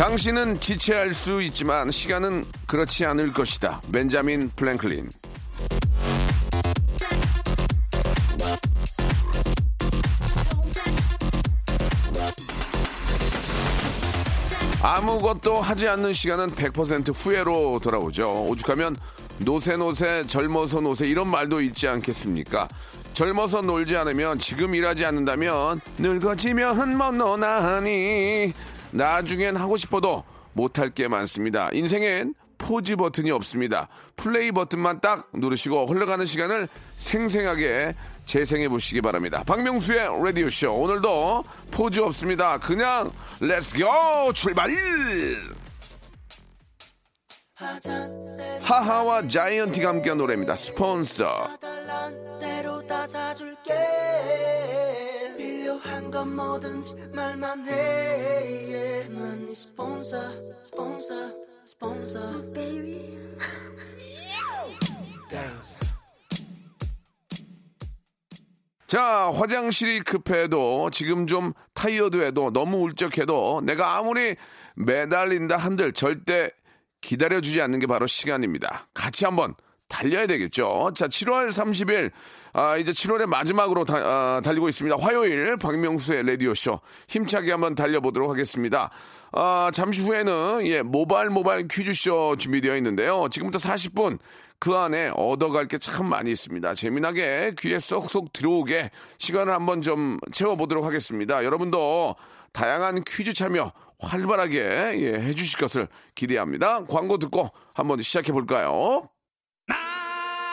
당신은 지체할 수 있지만 시간은 그렇지 않을 것이다. 벤자민 프랭클린. 아무것도 하지 않는 시간은 100% 후회로 돌아오죠. 오죽하면 노세노세 젊어서 노세 이런 말도 있지 않겠습니까? 젊어서 놀지 않으면 지금 일하지 않는다면 늙어지면 못 노나니 나중엔 하고 싶어도 못할 게 많습니다. 인생엔 pause 버튼이 없습니다. 플레이 버튼만 딱 누르시고 흘러가는 시간을 생생하게 재생해 보시기 바랍니다. 박명수의 라디오 쇼. 오늘도 pause 없습니다. 그냥 let's go! 출발! 하하와 자이언티가 함께한 노래입니다. 스폰서. 필요한 건 뭐든지 말만 해. 난네 스폰서 스폰서 스폰서. 자, 화장실이 급해도 지금 좀 타이어드해도 너무 울적해도 내가 아무리 매달린다 한들 절대 기다려주지 않는 게 바로 시간입니다. 같이 한번 달려야 되겠죠. 자, 7월 30일, 아, 이제 7월의 마지막으로 다, 아, 달리고 있습니다. 화요일 박명수의 라디오쇼 힘차게 한번 달려보도록 하겠습니다. 아, 잠시 후에는, 예, 모발 모발 퀴즈쇼 준비되어 있는데요. 지금부터 40분 그 안에 얻어갈 게 참 많이 있습니다. 재미나게 귀에 쏙쏙 들어오게 시간을 한번 좀 채워보도록 하겠습니다. 여러분도 다양한 퀴즈 참여 활발하게 예, 해주실 것을 기대합니다. 광고 듣고 한번 시작해 볼까요?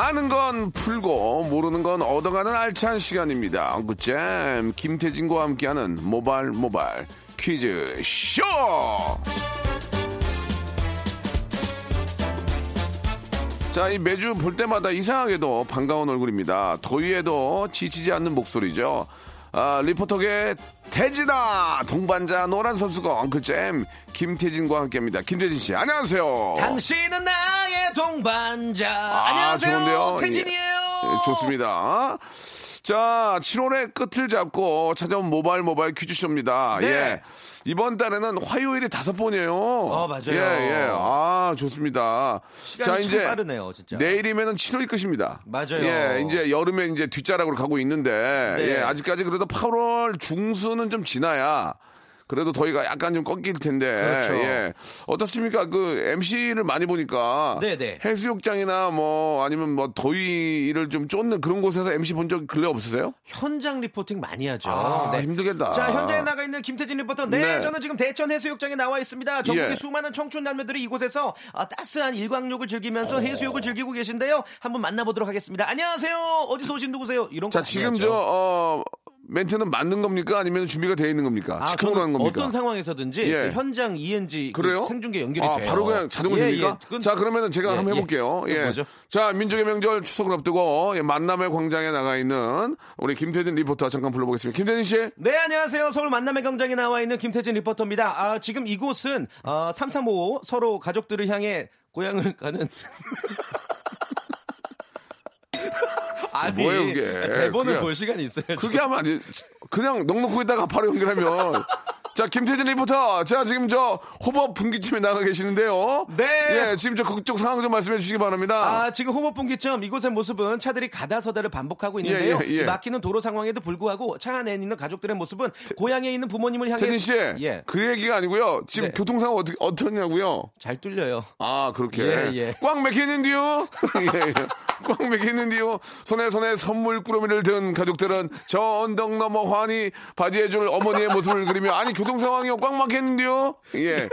아는 건 풀고 모르는 건 얻어가는 알찬 시간입니다. 굿잼 김태진과 함께하는 모발 모발 퀴즈 쇼. 자, 이 매주 볼 때마다 이상하게도 반가운 얼굴입니다. 더위에도 지치지 않는 목소리죠. 아, 리포터계 태진아 동반자 노란 선수가 엉클잼 김태진과 함께합니다. 김태진 씨, 안녕하세요. 당신은 나의 동반자 아, 안녕하세요 좋은데요? 태진이에요 예, 좋습니다. 자, 7월의 끝을 잡고 찾아온 모바일 모바일 퀴즈쇼입니다. 네. 예. 이번 달에는 화요일이 다섯 번이에요. 어, 맞아요. 예, 예. 아, 좋습니다. 시간이 참 빠르네요, 진짜. 내일이면은 7월이 끝입니다. 맞아요. 예, 이제 여름에 이제 뒷자락으로 가고 있는데, 네. 예, 아직까지 그래도 8월 중순은 좀 지나야 그래도 더위가 약간 좀 꺾일 텐데. 그렇죠. 예. 어떻습니까? 그 MC를 많이 보니까 네네. 해수욕장이나 뭐 아니면 뭐 더위를 좀 쫓는 그런 곳에서 MC 본 적 근래 없으세요? 현장 리포팅 많이 하죠. 아, 네. 힘들겠다. 자, 현장에 나가 있는 김태진 리포터. 네, 네. 저는 지금 대천 해수욕장에 나와 있습니다. 전국의 예. 수많은 청춘 남녀들이 이곳에서 아, 따스한 일광욕을 어. 즐기면서 해수욕을 즐기고 계신데요. 한번 만나보도록 하겠습니다. 안녕하세요. 어디서 오신 누구세요? 이런 거 자, 지금 하죠. 저, 어, 멘트는 맞는 겁니까? 아니면 준비가 되어 있는 겁니까? 아, 즉흥으로 하는 겁니까? 어떤 상황에서든지 예. 그 현장 ENG 그 그래요? 생중계 연결이 아, 돼요. 바로 그냥 자동으로 예, 됩니까? 예. 자, 그러면은 제가 예, 한번 예. 해볼게요. 예. 자, 민족의 명절 추석을 앞두고 예, 만남의 광장에 나가 있는 우리 김태진 리포터 잠깐 불러보겠습니다. 김태진 씨. 네, 안녕하세요. 서울 만남의 광장에 나와 있는 김태진 리포터입니다. 아, 지금 이곳은 어, 335 서로 가족들을 향해 고향을 가는 아니, 뭐예요, 그게? 대본을 그게- 볼 시간이 있어요. 그렇게 하면 안 돼. 그냥 넉넉고 있다가 바로 연결하면. 자, 김태진 리포터. 자, 지금 저 호법 분기점에 나가 계시는데요. 네. 예, 지금 저 그쪽 상황 좀 말씀해 주시기 바랍니다. 아, 지금 호모분기점 이곳의 모습은 차들이 가다서다를 반복하고 있는데요. 예, 예, 예. 막히는 도로 상황에도 불구하고 차 안에 있는 가족들의 모습은 고향에 있는 부모님을 향해 태진 씨. 예, 그 얘기가 아니고요. 지금 네. 교통 상황 어떻게 어떻냐고요? 잘 뚫려요. 아, 그렇게. 예, 예. 꽉 막히는디요? 예, 예. 꽉 막히는디요? 손에 손에 선물 꾸러미를 든 가족들은 저 언덕 너머 환히 바지해줄 어머니의 모습을 그리며 아니, 교통 상황이요. 꽉 막히는디요? 예.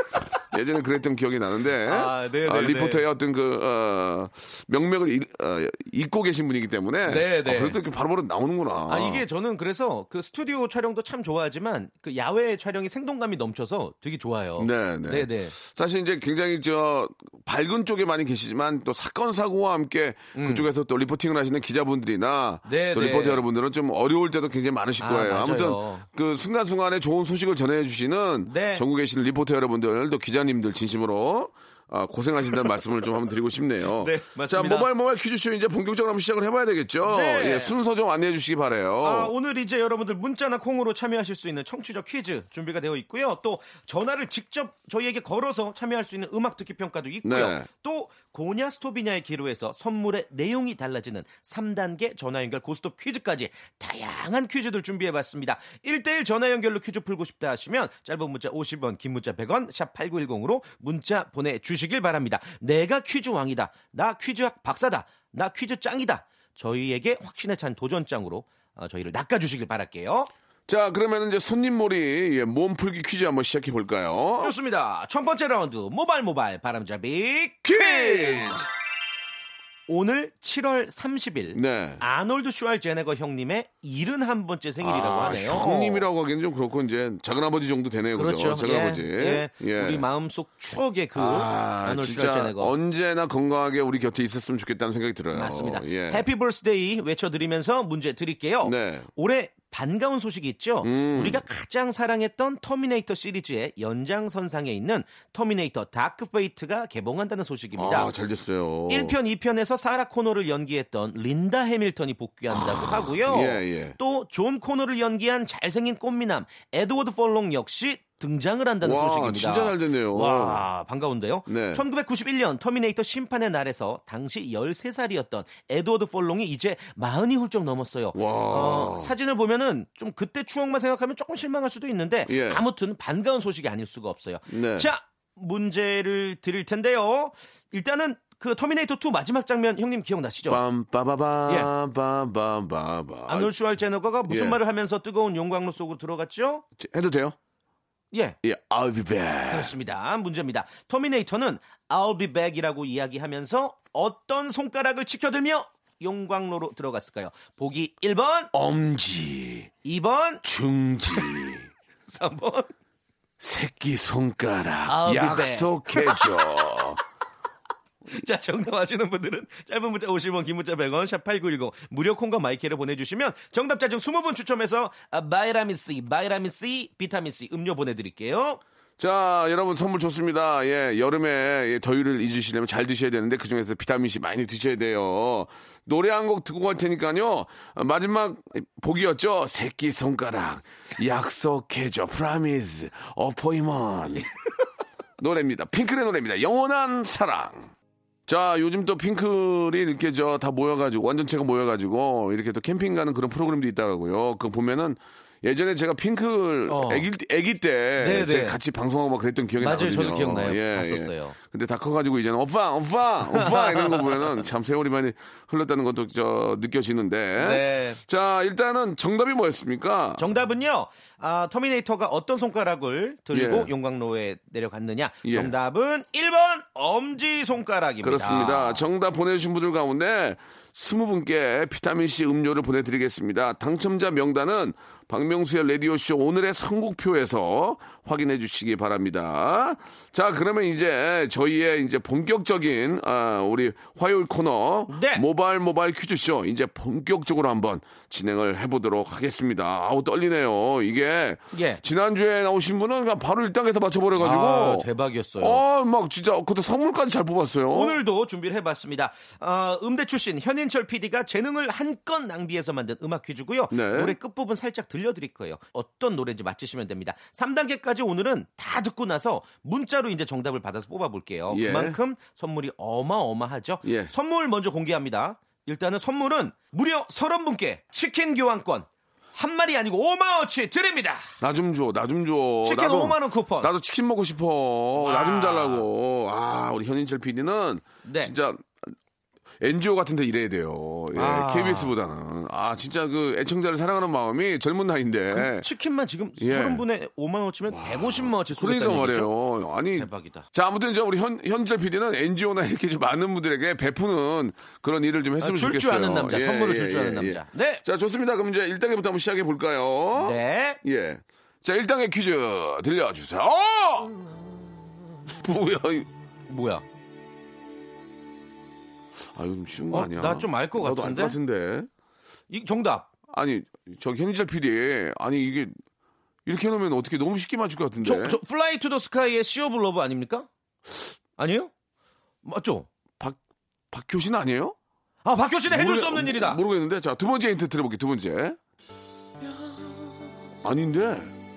예전에 그랬던 기억이 나는데. 아, 네, 네, 리포터의 어떤 그, 어, 명맥을 잃, 어, 잊고 계신 분이기 때문에. 네, 네. 어, 그래도 이렇게 바로바로 나오는구나. 아, 이게 저는 그래서 그 스튜디오 촬영도 참 좋아하지만 그 야외 촬영이 생동감이 넘쳐서 되게 좋아요. 네, 네. 네, 네. 사실 이제 굉장히 저 밝은 쪽에 많이 계시지만 또 사건 사고와 함께 그 쪽에서 또 리포팅을 하시는 기자분들이나 음. 네, 또 네. 리포터 여러분들은 좀 어려울 때도 굉장히 많으실 아, 거예요. 맞아요. 아 무튼 그 순간순간에 좋은 소식을 전해주시는 네. 전국에 계시는 리포터 여러분들 또 기자님들 진심으로 아, 고생하신다는 말씀을 좀 한번 드리고 싶네요. 네, 자, 맞습니다. 모바일 모바일 퀴즈쇼 이제 본격적으로 한번 시작을 해봐야 되겠죠. 네. 예, 순서 좀 안내해 주시기 바래요. 아, 오늘 이제 여러분들 문자나 콩으로 참여하실 수 있는 청취자 퀴즈 준비가 되어 있고요. 또 전화를 직접 저희에게 걸어서 참여할 수 있는 음악 듣기 평가도 있고요. 네. 또 고냐 스톱이냐의 기로에서 선물의 내용이 달라지는 3단계 전화 연결 고스톱 퀴즈까지 다양한 퀴즈들 준비해 봤습니다. 1대1 전화 연결로 퀴즈 풀고 싶다 하시면 짧은 문자 50원, 긴 문자 100원, 샵 8910으로 문자 보내 주시 길 바랍니다. 내가 퀴즈 왕이다. 나 퀴즈학 박사다. 나 퀴즈 짱이다. 저희에게 확신에 찬 도전장으로 어, 저희를 낚아주시길 바랄게요. 자, 그러면 이제 손님몰이 예, 몸풀기 퀴즈 한번 시작해 볼까요? 좋습니다. 첫 번째 라운드 모발 모발 바람잡이 퀴즈. 오늘 7월 30일 네. 아놀드 슈왈제네거 형님의 71번째 생일이라고 아, 하네요. 형님이라고 하기엔 좀 그렇고 이제 작은 아버지 정도 되네요. 그렇죠. 작은 예, 아버지. 예. 우리 마음속 추억의 그 아, 아, 놀드 슈왈제네거. 언제나 건강하게 우리 곁에 있었으면 좋겠다는 생각이 들어요. 맞습니다. 예. 해피 birthday 외쳐 드리면서 문제 드릴게요. 네. 올해 반가운 소식이 있죠. 음. 우리가 가장 사랑했던 터미네이터 시리즈의 연장선상에 있는 터미네이터 Dark Fate가 개봉한다는 소식입니다. 아, 잘 됐어요. 1편, 2편에서 사라 코너를 연기했던 린다 해밀턴이 복귀한다고 하고요. 예, 예. 또 존 코너를 연기한 잘생긴 꽃미남 에드워드 펄롱 역시 등장을 한다는 와, 소식입니다. 진짜 잘 됐네요. 와, 반가운데요. 네. 1991년 터미네이터 심판의 날에서 당시 13살이었던 에드워드 펄롱이 이제 마흔이 훌쩍 넘었어요. 와. 어, 사진을 보면은 좀 그때 추억만 생각하면 조금 실망할 수도 있는데 예. 아무튼 반가운 소식이 아닐 수가 없어요. 네. 자, 문제를 드릴 텐데요. 일단은 그 터미네이터 2 마지막 장면 형님 기억나시죠? 빰빠바바 빰빠바바 아놀 슈왈제네거가 무슨 예. 말을 하면서 뜨거운 용광로 속으로 들어갔죠? 해도 돼요? 예. 예, I'll be back. 그렇습니다. 문제입니다. 터미네이터는 I'll be back이라고 이야기하면서 어떤 손가락을 치켜들며 용광로로 들어갔을까요? 보기 1번, 엄지, 2번, 중지, 3번. 새끼 손가락 I'll. 약속해줘. 자, 정답 아시는 분들은 짧은 문자 50원, 긴 문자 100원, 샵8910 무료 콩과 마이케이로 보내주시면 정답자 중 20분 추첨해서 아, vitamin C, vitamin C, 비타민 C 음료 보내드릴게요. 자, 여러분 선물 좋습니다. 예, 여름에 예, 더위를 잊으시려면 잘 드셔야 되는데 그 중에서 비타민 C 많이 드셔야 돼요. 노래 한 곡 듣고 갈 테니까요. 어, 마지막 복이었죠. 새끼 손가락 약속해줘. Promise, appointment. 노래입니다. 핑클의 노래입니다. 영원한 사랑. 자, 요즘 또 핑클이 이렇게 저 다 모여가지고, 완전체가 모여가지고, 이렇게 또 캠핑 가는 그런 프로그램도 있더라고요. 그거 보면은, 예전에 제가 핑클 어. 애기, 애기 때 네, 제가 네. 같이 방송하고 막 그랬던 기억이 맞아요. 나거든요. 저도 기억나요. 봤었어요. 근데 다 커가지고 이제는 오빠, 오빠, 오빠 이런 거 보면은 참 세월이 많이 흘렀다는 것도 저 느껴지는데. 네. 자, 일단은 정답이 뭐였습니까? 정답은요. 아, 터미네이터가 어떤 손가락을 들고 예. 용광로에 내려갔느냐? 예. 정답은 1번 엄지 손가락입니다. 그렇습니다. 정답 보내주신 분들 가운데 20분께 비타민C 음료를 보내드리겠습니다. 당첨자 명단은 박명수의 라디오쇼 오늘의 선곡표에서 확인해 주시기 바랍니다. 자, 그러면 이제 저희의 이제 본격적인, 아, 우리 화요일 코너. 네. 모바일 모바일 퀴즈쇼. 이제 본격적으로 한번 진행을 해보도록 하겠습니다. 아우, 떨리네요. 이게. 예. 지난주에 나오신 분은 그냥 바로 1단계에서 맞춰버려가지고. 아, 대박이었어요. 어, 막 진짜 그것도 선물까지 잘 뽑았어요. 오늘도 준비를 해봤습니다. 아, 음대 출신 현인철 PD가 재능을 한껏 낭비해서 만든 음악 퀴즈고요. 네. 노래 끝부분 살짝 들려드릴 거예요. 어떤 노래인지 맞히시면 됩니다. 3단계까지 오늘은 다 듣고 나서 문자로 이제 정답을 받아서 뽑아볼게요. 예. 그만큼 선물이 어마어마하죠. 예. 선물 먼저 공개합니다. 일단은 선물은 무려 30분께 치킨 교환권 한 마리 아니고 5만원치 드립니다. 나 좀 줘, 나 좀 줘. 치킨 5만 원 쿠폰. 나도 치킨 먹고 싶어. 나 좀 달라고. 아, 우리 현인철 PD는 네. 진짜 NGO 같은 데 일해야 돼요. 예, 아. KBS보다는. 아, 진짜 그 애청자를 사랑하는 마음이 젊은 나이인데. 치킨만 지금 예. 30분에 5만원치면 150만원치 그러니까 쏘겠다는 얘기죠? 말이에요. 아니. 대박이다. 자, 아무튼 저 우리 현, 현철 PD는 NGO나 이렇게 좀 많은 분들에게 베푸는 그런 일을 좀 했으면 아, 좋겠어요. 아는 남자, 선물을 줄 줄 아는 남자. 네. 자, 좋습니다. 그럼 이제 1단계부터 한번 시작해 볼까요? 네. 예. 자, 1단계 퀴즈 들려주세요. 뭐야, 이- 뭐야? 아, 이거 좀 쉬운 거 어, 아니야? 나 좀 알것 나도 같은데? 알것 같은데. 이 정답. 아니, 저기 현지철 PD. 아니, 이게 이렇게 해놓으면 어떻게 너무 쉽게 맞출 것 같은데. 저, 저 플라이 투 더 스카이의 Sea of Love 아닙니까? 아니에요? 맞죠? 박, 박효신 아니에요? 아, 박효신의 해줄 모르- 수 없는 일이다. 모르겠는데. 자, 두 번째 힌트 들어볼게요, 두 번째. 아닌데.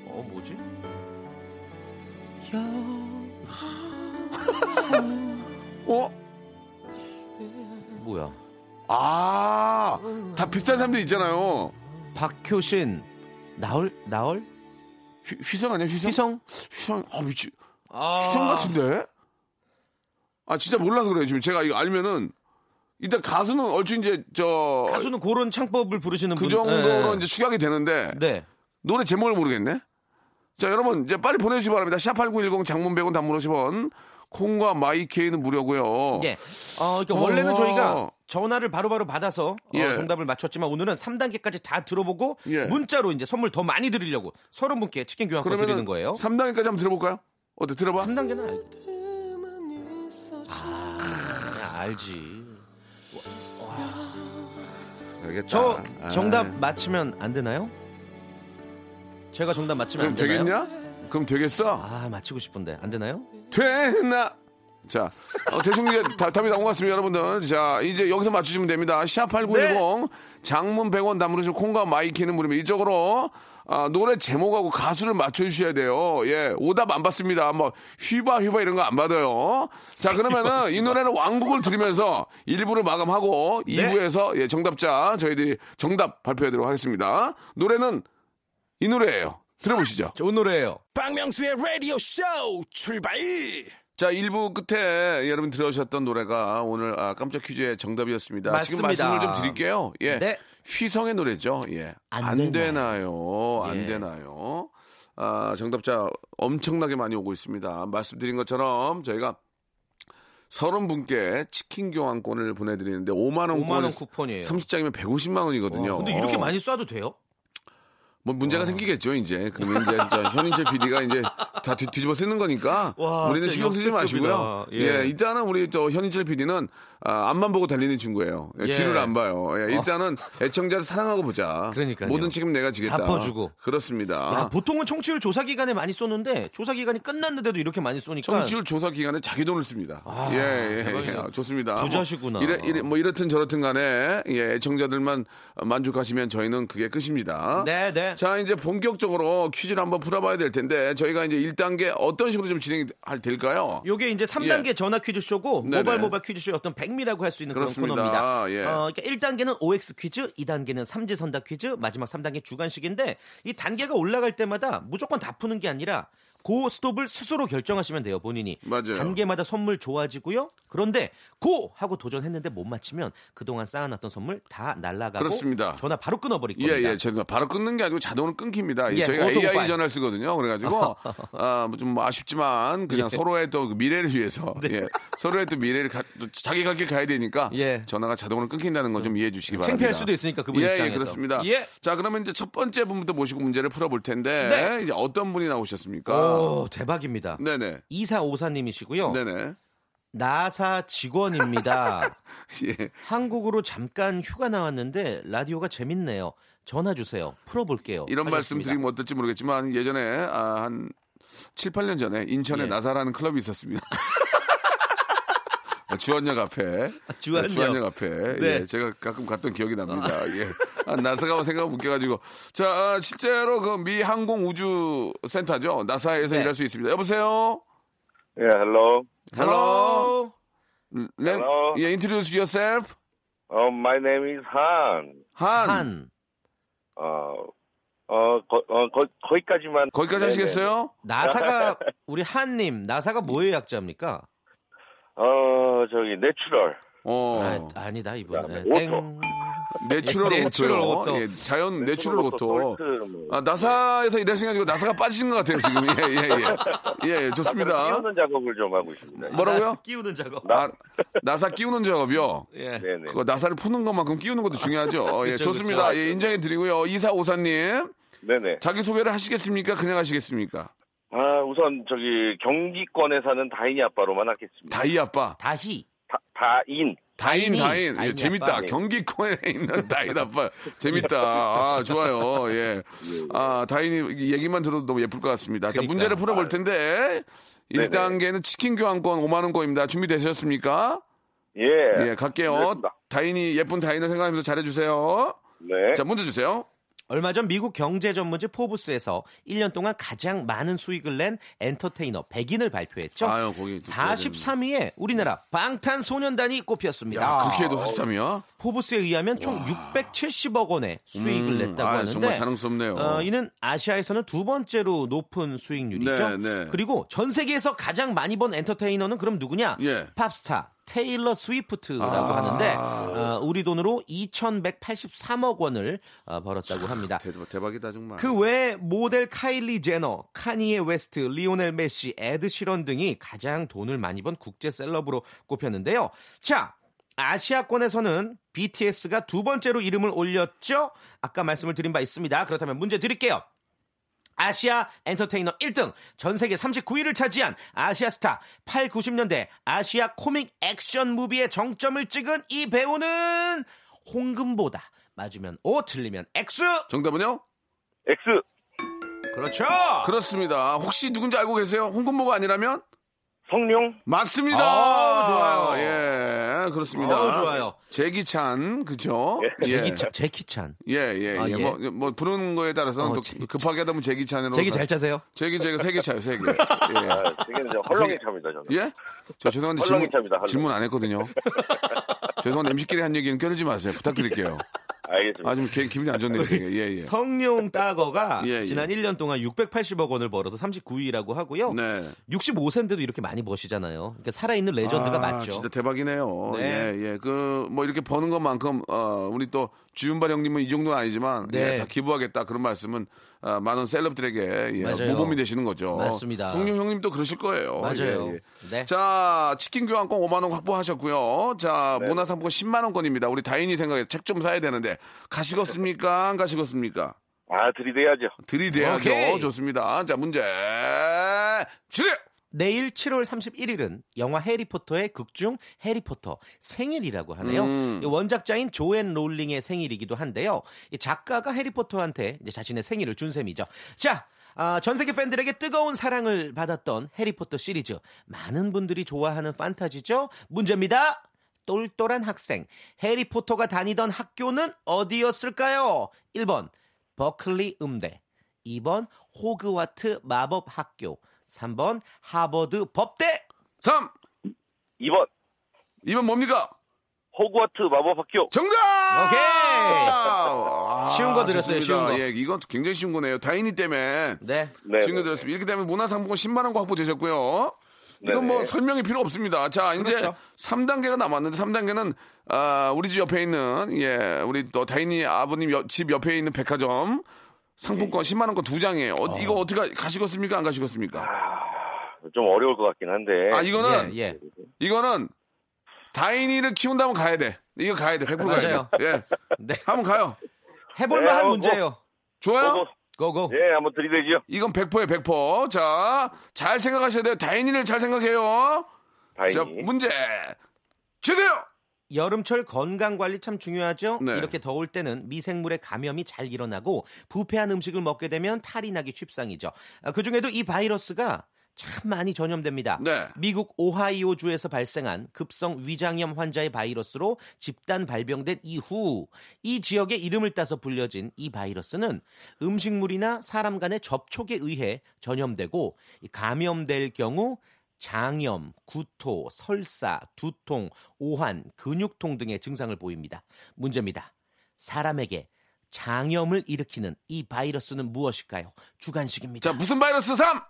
어, 뭐지? 어? 뭐야? 아, 다 비슷한 사람들 있잖아요. 박효신 나얼 나얼 휘, 휘성 아니야, 휘성? 희성 휘성, 아, 미치. 아, 휘성 같은데? 아, 진짜 몰라서 그래요. 지금 제가 이거 알면은. 일단 가수는 얼추 이제, 저. 가수는 그런 창법을 부르시는 그 분. 정도로 네. 이제 추격이 되는데. 네. 노래 제목을 모르겠네. 자, 여러분, 이제 빨리 보내주시기 바랍니다. 샵8910 장문 100원 단문 50원. 콩과 마이케이는 무료고요 예. 어, 그러니까 원래는 어허. 저희가 전화를 바로바로 받아서 어, 예. 정답을 맞췄지만 오늘은 3단계까지 다 들어보고 예. 문자로 이제 선물 더 많이 드리려고 30분께 치킨 교환권 드리는 거예요. 3단계까지 한번 들어볼까요? 어때? 들어봐. 3단계는 알... 아, 알지. 알겠다. 저 아, 정답 맞히면 안 되나요? 제가 정답 맞히면 안 되나요? 되겠냐? 그럼 되겠어? 아, 맞히고 싶은데 안 되나요? 되나? 자, 어, 대충 이제 다- 답이 나온 것 같습니다, 여러분들. 자, 이제 여기서 맞추시면 됩니다. 샵8910 네. 장문 100원 담으시고 콩과 마이케이는 무료입니다. 이쪽으로 아, 노래 제목하고 가수를 맞춰주셔야 돼요. 예, 오답 안 받습니다. 뭐, 휘바, 휘바 이런 거 안 받아요. 자, 그러면은 이 노래는 완곡을 들으면서 1부를 마감하고 네. 2부에서 예, 정답자 저희들이 정답 발표하도록 하겠습니다. 노래는 이 노래예요. 들어보시죠. 좋은 노래예요. 박명수의 라디오 쇼 출발 자, 1부 끝에 여러분 들으셨던 노래가 오늘 아, 깜짝 퀴즈의 정답이었습니다. 지금 맞습니다. 말씀을 좀 드릴게요. 예. 네. 휘성의 노래죠. 예. 안 안, 되나요? 안 예. 되나요? 아, 정답자 엄청나게 많이 오고 있습니다. 말씀드린 것처럼 저희가 서른 분께 치킨 교환권을 보내드리는데 5만 원 5만 원 쿠폰이에요. 30장이면 150만 원이거든요. 와, 근데 이렇게 많이 쏴도 돼요? 뭐 문제가 생기겠죠 이제 그러면 이제 저 현인철 PD가 이제 다 뒤, 뒤집어 쓰는 거니까 와, 우리는 신경 쓰지 마시고요. 예. 예. 일단은 우리 저 현인철 PD는 아, 앞만 보고 달리는 친구예요. 예, 예. 뒤를 안 봐요. 예, 일단은 애청자를 사랑하고 보자. 그러니까요. 모든 책임 내가 지겠다. 다 퍼주고. 그렇습니다. 야, 보통은 청취율 조사 기간에 많이 쏘는데 조사 기간이 끝났는데도 이렇게 많이 쏘니까 청취율 조사 기간에 자기 돈을 씁니다. 예, 예, 예, 대박이네요. 좋습니다. 부자시구나. 뭐, 이래, 이래, 뭐 이렇든 저렇든 간에 예, 애청자들만 만족하시면 저희는 그게 끝입니다. 네, 네. 자, 이제 본격적으로 퀴즈를 한번 풀어봐야 될 텐데 저희가 이제 1단계 어떤 식으로 좀 진행이 될까요? 요게 이제 3단계 예. 전화 퀴즈쇼고. 모바일 모바일 퀴즈쇼의 어떤 백미라고 할 수 있는 그렇습니다. 그런 코너입니다. 예. 어, 그러니까 1단계는 OX 퀴즈, 2단계는 삼지선다 퀴즈, 마지막 3단계 주간식인데 이 단계가 올라갈 때마다 무조건 다 푸는 게 아니라 고 스톱을 스스로 결정하시면 돼요 본인이 맞아요. 단계마다 선물 좋아지고요 그런데 고 하고 도전했는데 못 맞히면 그동안 쌓아놨던 선물 다 날라가고 그렇습니다. 전화 바로 끊어버릴 예, 겁니다 예, 죄송합니다. 바로 끊는 게 아니고 자동으로 끊깁니다. 예, 예, 저희가. AI 전화를 쓰거든요. 그래가지고, 아, 좀 아쉽지만, 그냥 예. 서로의 또 미래를 위해서, 예, 서로의 또 미래를 가, 또 자기 갈 길 가야 되니까, 예. 전화가 자동으로 끊긴다는 거좀 이해해 주시기 바랍니다. 창피할 수도 있으니까 그분 예, 입장에서 예, 그렇습니다. 예. 자, 그러면 이제 첫 번째 분부터 모시고 문제를 풀어볼 텐데, 네. 이제 어떤 분이 나오셨습니까? 오 대박입니다 네네. 이사오사님이시고요 네네. 나사 직원입니다 예. 한국으로 잠깐 휴가 나왔는데 라디오가 재밌네요. 전화 주세요. 풀어볼게요. 이런 말씀 하셨습니다. 드리면 어떨지 모르겠지만, 예전에, 아, 한 7, 8년 전에 인천에 예. 나사라는 클럽이 있었습니다. 주원역 앞에. 주원역. 주원역 앞에. 네. 예, 제가 가끔 갔던 기억이 납니다. 예. 아, 나사가 생각 웃겨가지고. 자, 아, 실제로 그 미 항공우주센터죠. 나사에서 네. 일할 수 있습니다. 여보세요? 예, hello. Hello. 네, Hello. 예, introduce yourself. 어, my name is Han. 한. 한. 어, 어, 거, 어, 거, 거기까지만. 거기까지 네네. 하시겠어요? 나사가 우리 한님 나사가 뭐의 약자입니까? 어, 저기, natural. 어. 아, 아니다 이분. 네, 땡. natural 예. auto. 예, 자연 natural auto. 뭐. 아, 나사에서 일하시는 게 아니고 나사가 빠지신 것 같아요, 지금. 예, 예, 예. 예, 예, 좋습니다. 끼우는 작업을 좀 하고 있습니다. 뭐라고요? 나사 끼우는 작업. 아, 나사 끼우는 작업이요? 예. 네네. 그거 나사를 푸는 것만큼 끼우는 것도 중요하죠. 예, 그쵸, 좋습니다. 그쵸. 예, 인정해 드리고요. 이사 오사님. 네네. 자기소개를 하시겠습니까? 그냥 하시겠습니까? 아, 우선 저기, 경기권에 사는 다인이 아빠로만 하겠습니다. 다이 아빠. 다희. 다, 다인. 다인, 다인이. 다인. 예, 재밌다. 아빠. 네. 경기권에 있는 다인 아빠. 재밌다. 아, 좋아요. 예. 아, 다인이 얘기만 들어도 너무 예쁠 것 같습니다. 자, 그러니까요. 문제를 풀어볼 텐데. 네네. 1단계는 치킨 교환권 5만원권입니다. 준비되셨습니까? 예. 예, 갈게요. 준비됐습니다. 다인이, 예쁜 다인을 생각하면서 잘해주세요. 네. 자, 문제 주세요. 얼마 전 미국 경제 전문지 포브스에서 1년 동안 가장 많은 수익을 낸 엔터테이너 100인을 발표했죠. 아유, 거기. 43위에 우리나라 방탄소년단이 꼽혔습니다. 야, 그렇게 해도 43이야? 포브스에 의하면 총 670억 원의 수익을 음, 냈다고 아, 하는데 정말 자랑스럽네요. 어, 이는 아시아에서는 두 번째로 높은 수익률이죠. 네, 네. 그리고 전 세계에서 가장 많이 번 엔터테이너는 그럼 누구냐? 예. 팝스타 테일러 스위프트라고 아. 하는데 어, 우리 돈으로 2,183억 원을 어, 벌었다고 합니다. 대박, 대박 이다, 정말. 그 외에 모델 카일리 제너, 카니에 웨스트, 리오넬 메시, 에드 시런 등이 가장 돈을 많이 번 국제 celeb으로 꼽혔는데요. 자, 아시아권에서는 BTS가 두 번째로 이름을 올렸죠? 아까 말씀을 드린 바 있습니다. 그렇다면 문제 드릴게요. 아시아 엔터테이너 1등, 전 세계 39위를 차지한 아시아 스타, 8, 90년대 아시아 코믹 액션 무비의 정점을 찍은 이 배우는 홍금보다. 맞으면 O, 틀리면 X. 정답은요? X. 그렇죠. 그렇습니다. 혹시 누군지 알고 계세요? 홍금보가 아니라면? 성룡. 맞습니다. 아, 좋아요. 예, 그렇습니다. 어, 좋아요. 제기찬, 그죠? 제키찬, 제키찬. 예, 예, 아, 예. 예. 뭐, 뭐, 부르는 거에 따라서는 어, 또 제기찬. 급하게 하다 보면 제기찬으로. 제기 잘 짜세요? 제기, 제기, 세개 차요, 세 개. 예. 아, 되게는 저 헐렁이 차입니다, 저는. 예? 저 죄송한데 질문, 차입니다. 질문 안 했거든요. 죄송한데 MC끼리 한 얘기는 껴들지 마세요. 부탁드릴게요. 알겠습니다. 아, 좀 기- 기분이 안 좋네요, 되게. 예, 예. 성룡 따거가 예, 예. 지난 1년 동안 680억 원을 벌어서 39위라고 하고요. 네. 65세인데도 이렇게 많이 버시잖아요. 그러니까 살아있는 레전드가 아, 맞죠. 진짜 대박이네요. 네. 예, 예. 그, 뭐 이렇게 버는 것만큼, 어, 우리 또 주윤발 형님은 이 정도는 아니지만, 네. 예, 다 기부하겠다. 그런 말씀은, 아, 많은 셀럽들에게 예. 모범이 되시는 거죠. 맞습니다. 성룡 형님도 그러실 거예요. 맞아요. 예, 예. 네. 자, 치킨 교환권 5만원 확보하셨고요. 자, 네. 문화상품권 10만원권입니다. 우리 다인이 생각에 책 좀 사야 되는데, 가시겠습니까? 안 가시겠습니까? 아, 들이대야죠. 들이대야죠. 오케이. 좋습니다. 자, 문제, 주세요! 내일 7월 31일은 영화 해리포터의 극중 해리포터 생일이라고 하네요. 음. 이 원작자인 조앤 롤링의 생일이기도 한데요. 이 작가가 해리포터한테 이제 자신의 생일을 준 셈이죠. 자, 아, 전 세계 팬들에게 뜨거운 사랑을 받았던 해리포터 시리즈. 많은 분들이 좋아하는 판타지죠. 문제입니다. 똘똘한 학생. 해리포터가 다니던 학교는 어디였을까요? 1번 버클리 음대, 2번 호그와트 마법 학교, 3번 하버드 법대. 3, 2번 2번 뭡니까? 호그와트 마법학교. 정답! 오케이. 아, 쉬운 거 드렸어요, 좋습니다. 쉬운 거. 예, 이건 굉장히 쉬운 거네요. 다인이 때문에. 네. 네. 쉬운 거 드렸습니다. 이렇게 되면 문화상품권 10만원 거 확보 되셨고요. 이건 뭐. 설명이 필요 없습니다. 자, 이제 그렇죠. 3단계가 남았는데 3단계는 아, 우리 집 옆에 있는 예, 우리 또 다인이 아버님 여- 집 옆에 있는 백화점 상품권 10만 원권 두 장이에요. 어, 이거 어떻게 가시겠습니까? 안 가시겠습니까? 좀 어려울 것 같긴 한데. 아, 이거는 예, 예. 이거는 다인이를 키운다면 가야 돼. 이거 가야 돼. 100% 맞아요. 가야 돼. 예. 네. 한번 가요. 해볼만한 네, 뭐, 문제예요. 좋아요? 호그- 고고. 예, 한번 들이대죠. 이건 100%예요, 100%. 자, 잘 생각하셔야 돼요. 다인이를 잘 생각해요. 다행히. 자, 문제 주세요. 여름철 건강 관리 참 중요하죠. 네. 이렇게 더울 때는 미생물의 감염이 잘 일어나고 부패한 음식을 먹게 되면 탈이 나기 쉽상이죠. 그 중에도 이 바이러스가 참 많이 전염됩니다. 네. 미국 오하이오주에서 발생한 급성 위장염 환자의 바이러스로 집단 발병된 이후 이 지역의 이름을 따서 불려진 이 바이러스는 음식물이나 사람 간의 접촉에 의해 전염되고 이 감염될 경우 장염, 구토, 설사, 두통, 오한, 근육통 등의 증상을 보입니다. 문제입니다. 사람에게 장염을 일으키는 이 바이러스는 무엇일까요? 주관식입니다. 자, 무슨 바이러스 3?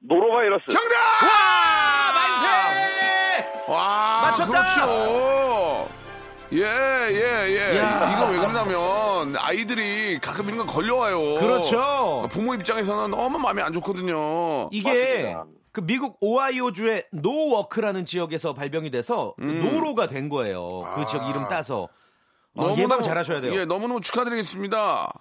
노로바이러스. 정답! 와! 만세! 와, 맞췄다! 그렇죠. 예, 예, 예. 야. 이거 왜 그러냐면 아이들이 가끔 이런 거 걸려와요. 그렇죠. 부모 입장에서는 너무 마음이 안 좋거든요. 이게 맞습니다. 그 미국 오하이오주의 노워크라는 지역에서 발병이 돼서 그 음. 노로가 된 거예요. 그 지역 이름 따서. 어, 예방 잘하셔야 돼요. 예, 너무너무 축하드리겠습니다.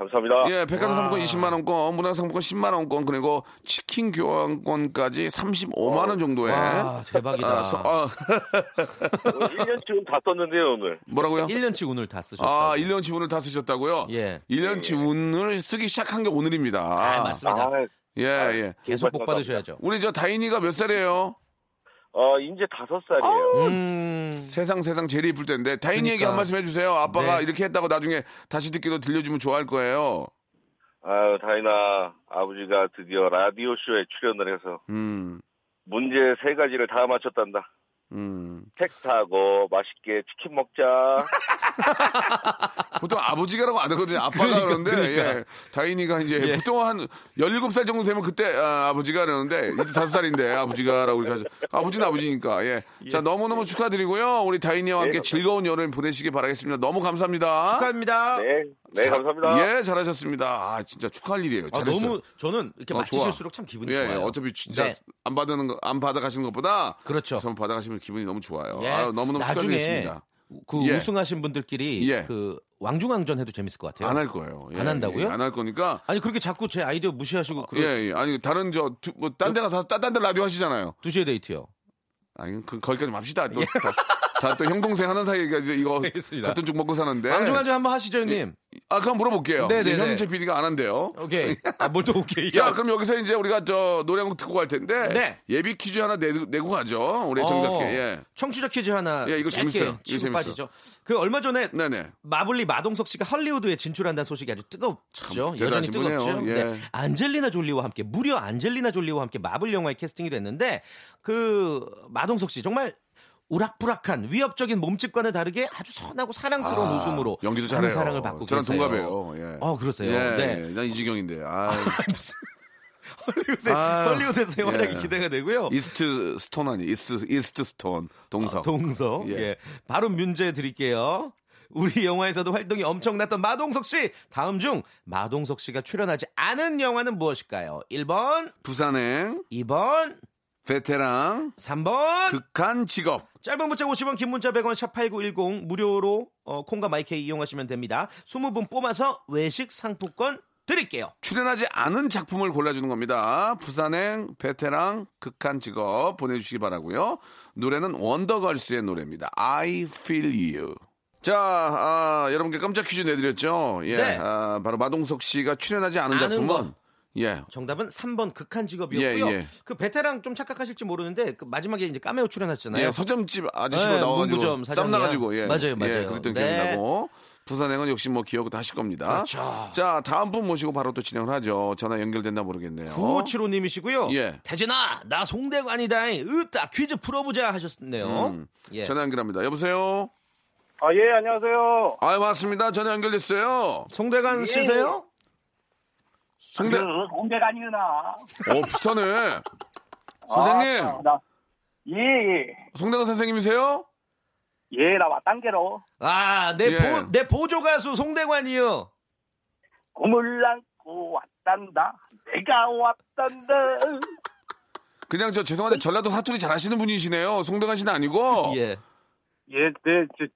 감사합니다. 예, 백화점 상품권 20만 원권, 문화 상품권 10만 원권, 그리고 치킨 교환권까지 35만 원 정도에. 와, 대박이다. 아, 서- 아, 1년치는 다 썼는데요, 오늘. 뭐라고요? 1년치 운을 다 쓰셨다. 아, 1년치 운을 다 쓰셨다고요? 예. 1년치 운을 쓰기 시작한 게 오늘입니다. 아, 맞습니다. 아, 예, 예. 계속 복 받으셔야죠. 우리 저 다인이가 몇 살이에요? 어, 이제 다섯 살이에요. 음. 세상 세상 제일 이쁠 텐데 다인이에게 그러니까. 한 말씀 해주세요. 아빠가 네. 이렇게 했다고 나중에 다시 듣기도 들려주면 좋아할 거예요. 아유, 다이나 아버지가 드디어 라디오 쇼에 출연을 해서 음, 문제 세 가지를 다 맞췄단다. 음. 택 타고 맛있게 치킨 먹자. 보통 아버지가라고 안 하거든요. 아빠가 그러니까, 그러는데 그러니까. 예. 다인이가 이제 예. 보통 한 17살 정도 되면 그때 아, 버지가 그러는데 이제 5살인데 아버지가라고 우리가 하죠. 아버지는 아버지니까. 예. 자, 너무너무 축하드리고요. 우리 다인이와 함께 네, 즐거운 여름 보내시기 바라겠습니다. 너무 감사합니다. 축하합니다. 네, 네, 자, 감사합니다. 예, 잘하셨습니다. 아, 진짜 축하할 일이에요. 아, 잘했어요. 너무 저는 이렇게 어, 맞히실수록 좋아. 참 기분이 예, 좋아요. 예, 어차피 진짜 네. 안 받는 거, 안 받아 가시는 것보다 그렇죠. 우선 받아 가시면 기분이 너무 좋아요. 예. 아유, 너무너무 나중에 축하드리겠습니다. 그 예. 우승하신 분들끼리 예. 그 왕중왕전 해도 재밌을 것 같아요. 안 할 거예요. 예, 안 한다고요? 안 할 거니까. 아니 그렇게 자꾸 제 아이디어 무시하시고 그 예, 예. 아니 다른 저 뭐딴데 가서 딴데 라디오 하시잖아요. 두시에 데이트요. 아니 그 거기까지 맙시다. 또 다또형 동생 하는 사이에 이거 예. 알겠습니다. 같은 쪽 먹고 사는데. 왕중왕전 한번 하시죠, 형님. 아 그럼 물어볼게요. 네, 네, 네. 현재 PD가 안 한대요. 오케이. 아, 뭘 또 오케이. 자, 그럼 여기서 이제 우리가 저 노래 한 곡 듣고 갈 텐데 네. 예비 퀴즈 하나 내고, 내고 가죠. 우리 정답게. 예. 청취자 퀴즈 하나. 예, 이거 재밌어요. 이거 재밌어. 빠지죠. 그 얼마 전에 네네. 마블리 마동석 씨가 헐리우드에 진출한다는 소식이 아주 뜨겁죠. 여전히 분이에요. 뜨겁죠. 예. 네. 안젤리나 졸리와 함께 무려 안젤리나 졸리와 함께 마블 영화에 캐스팅이 됐는데 그 마동석 씨 정말 우락부락한 위협적인 몸집과는 다르게 아주 선하고 사랑스러운 아, 웃음으로 연기도 잘해요. 사랑을 받고 저랑 계세요. 동갑이에요. 예. 어, 그러세요? 예, 네. 예. 난 이지경인데. 아, 무슨 헐리우드에, 아, 헐리우드에서 활약이 예. 기대가 되고요. East Stone 아니 East East Stone 동석. 동석. 예. 예. 바로 문제 드릴게요. 우리 영화에서도 활동이 엄청났던 마동석 씨. 다음 중 마동석 씨가 출연하지 않은 영화는 무엇일까요? 1번, 부산행 2번, 베테랑 3번. 극한 직업. 짧은 문자 50원, 긴 문자 100원, 샵 8910 무료로 어, 콩과 마이케이 이용하시면 됩니다. 20분 뽑아서 외식 상품권 드릴게요. 출연하지 않은 작품을 골라주는 겁니다. 부산행, 베테랑, 극한 직업 보내주시기 바라고요. 노래는 원더걸스의 노래입니다. I Feel You. 자, 아, 여러분께 깜짝 퀴즈 내드렸죠. 예, 네. 아, 바로 마동석 씨가 출연하지 않은 작품은 거. 예, 정답은 3번 극한 직업이었고요. 예, 예. 그 베테랑 좀 착각하실지 모르는데 그 마지막에 이제 까메오 출연하셨잖아요. 예, 서점집 아저씨로 네, 나와가지고 문구점 쌈 사장이야. 나가지고 예, 맞아요, 맞아요. 예, 그랬던 네. 기억이 나고 부산행은 역시 뭐 기억 다 하실 겁니다. 그렇죠. 자, 다음 분 모시고 바로 또 진행을 하죠. 전화 연결됐나 모르겠네요. 9575님이시고요. 예. 태진아, 나 송대관이다. 으따, 퀴즈 풀어보자 하셨네요. 음, 예. 전화 연결합니다. 여보세요? 아, 예, 안녕하세요. 아, 맞습니다. 전화 연결됐어요. 송대관 씨세요? 송대, 홍대가 아니구나. 어, 비슷하네. 선생님, 나, 예, 예. 송대관 선생님이세요? 예, 나 왔단게로. 아, 내, 예. 보, 내 보조 가수 송대관이요. 꿈을 안고 왔단다. 내가 왔단다. 그냥 저 죄송한데 전라도 사투리 잘하시는 분이시네요. 송대관 씨는 아니고 예. 예, 네, 저,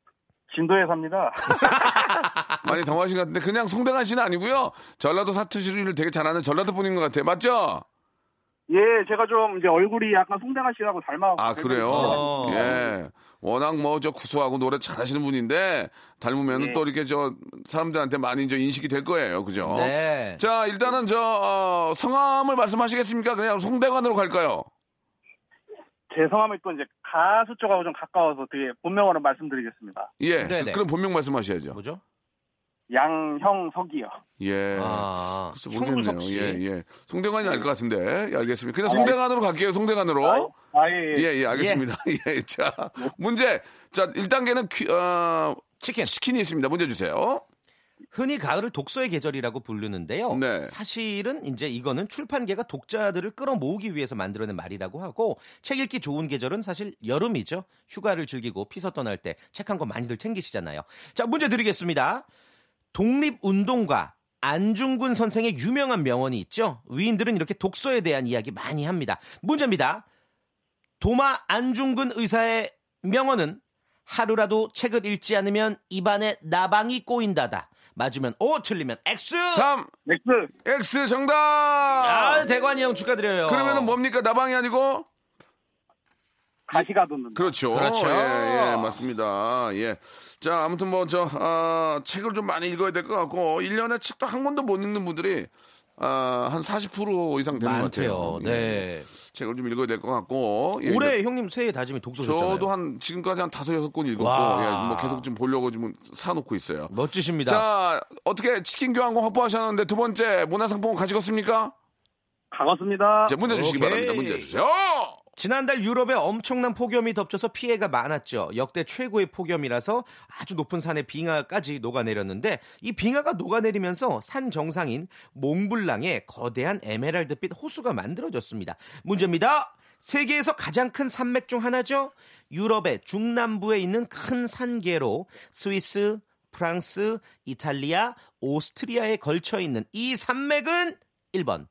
진도에 삽니다. 많이 당황하신 것 같은데 그냥 송대관 씨는 아니고요. 전라도 사투리를 되게 잘하는 전라도 분인 것 같아요. 맞죠? 예, 제가 좀 이제 얼굴이 약간 송대관 씨하고 닮아. 아 그래요? 어. 예. 워낙 뭐 저 구수하고 노래 잘하시는 분인데 닮으면 네. 또 이렇게 저 사람들한테 많이 저 인식이 될 거예요. 그죠? 네. 자 일단은 저 어, 성함을 말씀하시겠습니까? 그냥 송대관으로 갈까요? 제 성함이 또 이제 가수 쪽하고 좀 가까워서 되게 본명으로 말씀드리겠습니다. 예. 네네. 그럼 본명 말씀하셔야죠. 뭐죠? 양형석이요. 예. 아, 글쎄 모르겠네요. 형석 씨. 예, 예. 송대관이 알 것 같은데. 예, 알겠습니다. 그냥 송대관으로 갈게요. 송대관으로. 아, 예, 예. 예, 예, 알겠습니다. 예, 자, 문제. 자, 1단계는 퀴, 어, 치킨. 치킨이 있습니다. 문제 주세요. 흔히 가을을 독서의 계절이라고 부르는데요. 네. 사실은 이제 이거는 출판계가 독자들을 끌어모으기 위해서 만들어낸 말이라고 하고 책 읽기 좋은 계절은 사실 여름이죠. 휴가를 즐기고 피서 떠날 때 책 한 권 많이들 챙기시잖아요. 자, 문제 드리겠습니다. 독립운동가 안중근 선생의 유명한 명언이 있죠. 위인들은 이렇게 독서에 대한 이야기 많이 합니다. 문제입니다. 도마 안중근 의사의 명언은 하루라도 책을 읽지 않으면 입안에 나방이 꼬인다다. 맞으면 O, 틀리면 X. 3, 넥스. X 정답! 아, 대관이 형 축하드려요. 그러면은 뭡니까? 나방이 아니고? 가시가 돋는. 그렇죠. 그렇죠. 예, 예, 맞습니다. 예. 자, 아무튼 뭐, 저, 아, 책을 좀 많이 읽어야 될 것 같고, 1년에 책도 한 권도 못 읽는 분들이, 아, 한 40% 이상 되는 것 같아요. 많대요. 예. 네. 책을 좀 읽어야 될 것 같고. 예, 올해 형님 새해 다짐이 독서셨잖아요. 저도 한 지금까지 한 다섯 여섯 권 읽었고 와. 예, 뭐 계속 좀 보려고 지금 사놓고 있어요. 멋지십니다. 자 어떻게 치킨 교환권 확보하셨는데 두 번째 문화상품권 가지겠습니까? 가봤습니다. 자 문제 주시기 오케이. 바랍니다. 문제 주세요. 지난달 유럽에 엄청난 폭염이 덮쳐서 피해가 많았죠. 역대 최고의 폭염이라서 아주 높은 산의 빙하까지 녹아내렸는데 이 빙하가 녹아내리면서 산 정상인 몽블랑에 거대한 에메랄드빛 호수가 만들어졌습니다. 문제입니다. 세계에서 가장 큰 산맥 중 하나죠. 유럽의 중남부에 있는 큰 산계로 스위스, 프랑스, 이탈리아, 오스트리아에 걸쳐 있는 이 산맥은 1번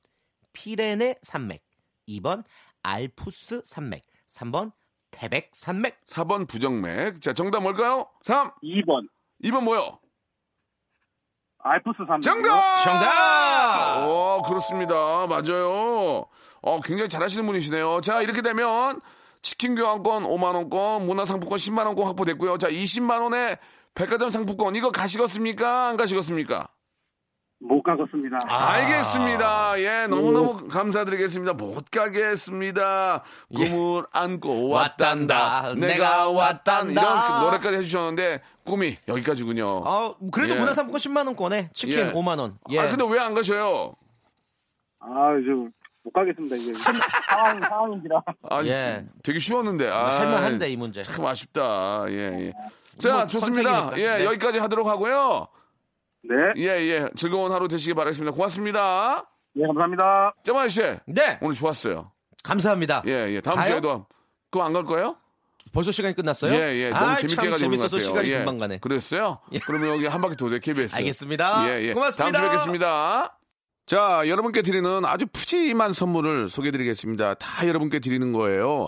피레네 산맥, 2번 알프스 산맥, 3번 태백 산맥. 4번 부정맥. 자 정답 뭘까요? 3. 2번. 2번 뭐요? 알프스 산맥. 정답. 정답! 오 그렇습니다. 맞아요. 어 굉장히 잘하시는 분이시네요. 자 이렇게 되면 치킨 교환권 5만 원권, 문화 상품권 10만 원권 확보됐고요. 자 20만 원의 백화점 상품권 이거 가시겠습니까? 안 가시겠습니까? 못 가겠습니다. 알겠습니다. 예, 너무너무 감사드리겠습니다. 못 가겠습니다. 꿈을 안고 왔단다. 내가 왔단다. 이런 노래까지 해주셨는데 꿈이 여기까지군요. 어, 그래도 예. 문화상품권 10만 원권에 치킨 예. 5만 원. 예. 아, 근데 왜 안 가셔요? 아, 저, 못 가겠습니다, 이게. 상황, 상황인지라. 아, 예. 되게 쉬웠는데. 아, 할만한데 이 문제. 참 아쉽다. 예, 예. 자, 뭐 좋습니다. 선택이니까. 예, 네. 여기까지 하도록 하고요. 네. 예, 예. 즐거운 하루 되시기 바라겠습니다. 고맙습니다. 네, 감사합니다. 짜마이 씨. 네. 오늘 좋았어요. 감사합니다. 예, 예. 다음 가요? 주에도 그거 안 갈 거예요? 벌써 시간이 끝났어요? 예, 예. 너무 아, 재밌게 참 해가지고 재밌어서. 시간이 예. 금방 가네. 그랬어요? 그러면 여기 한 바퀴 도세요, KBS. 알겠습니다. 예, 예. 고맙습니다. 다음 주에 뵙겠습니다. 자, 여러분께 드리는 아주 푸짐한 선물을 소개해드리겠습니다. 다 여러분께 드리는 거예요.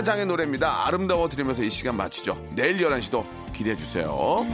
레디오쇼 스텔라 장의 노래입니다. 아름다워 들으면서 이 시간 마치죠. 내일 11시도 기대해 주세요.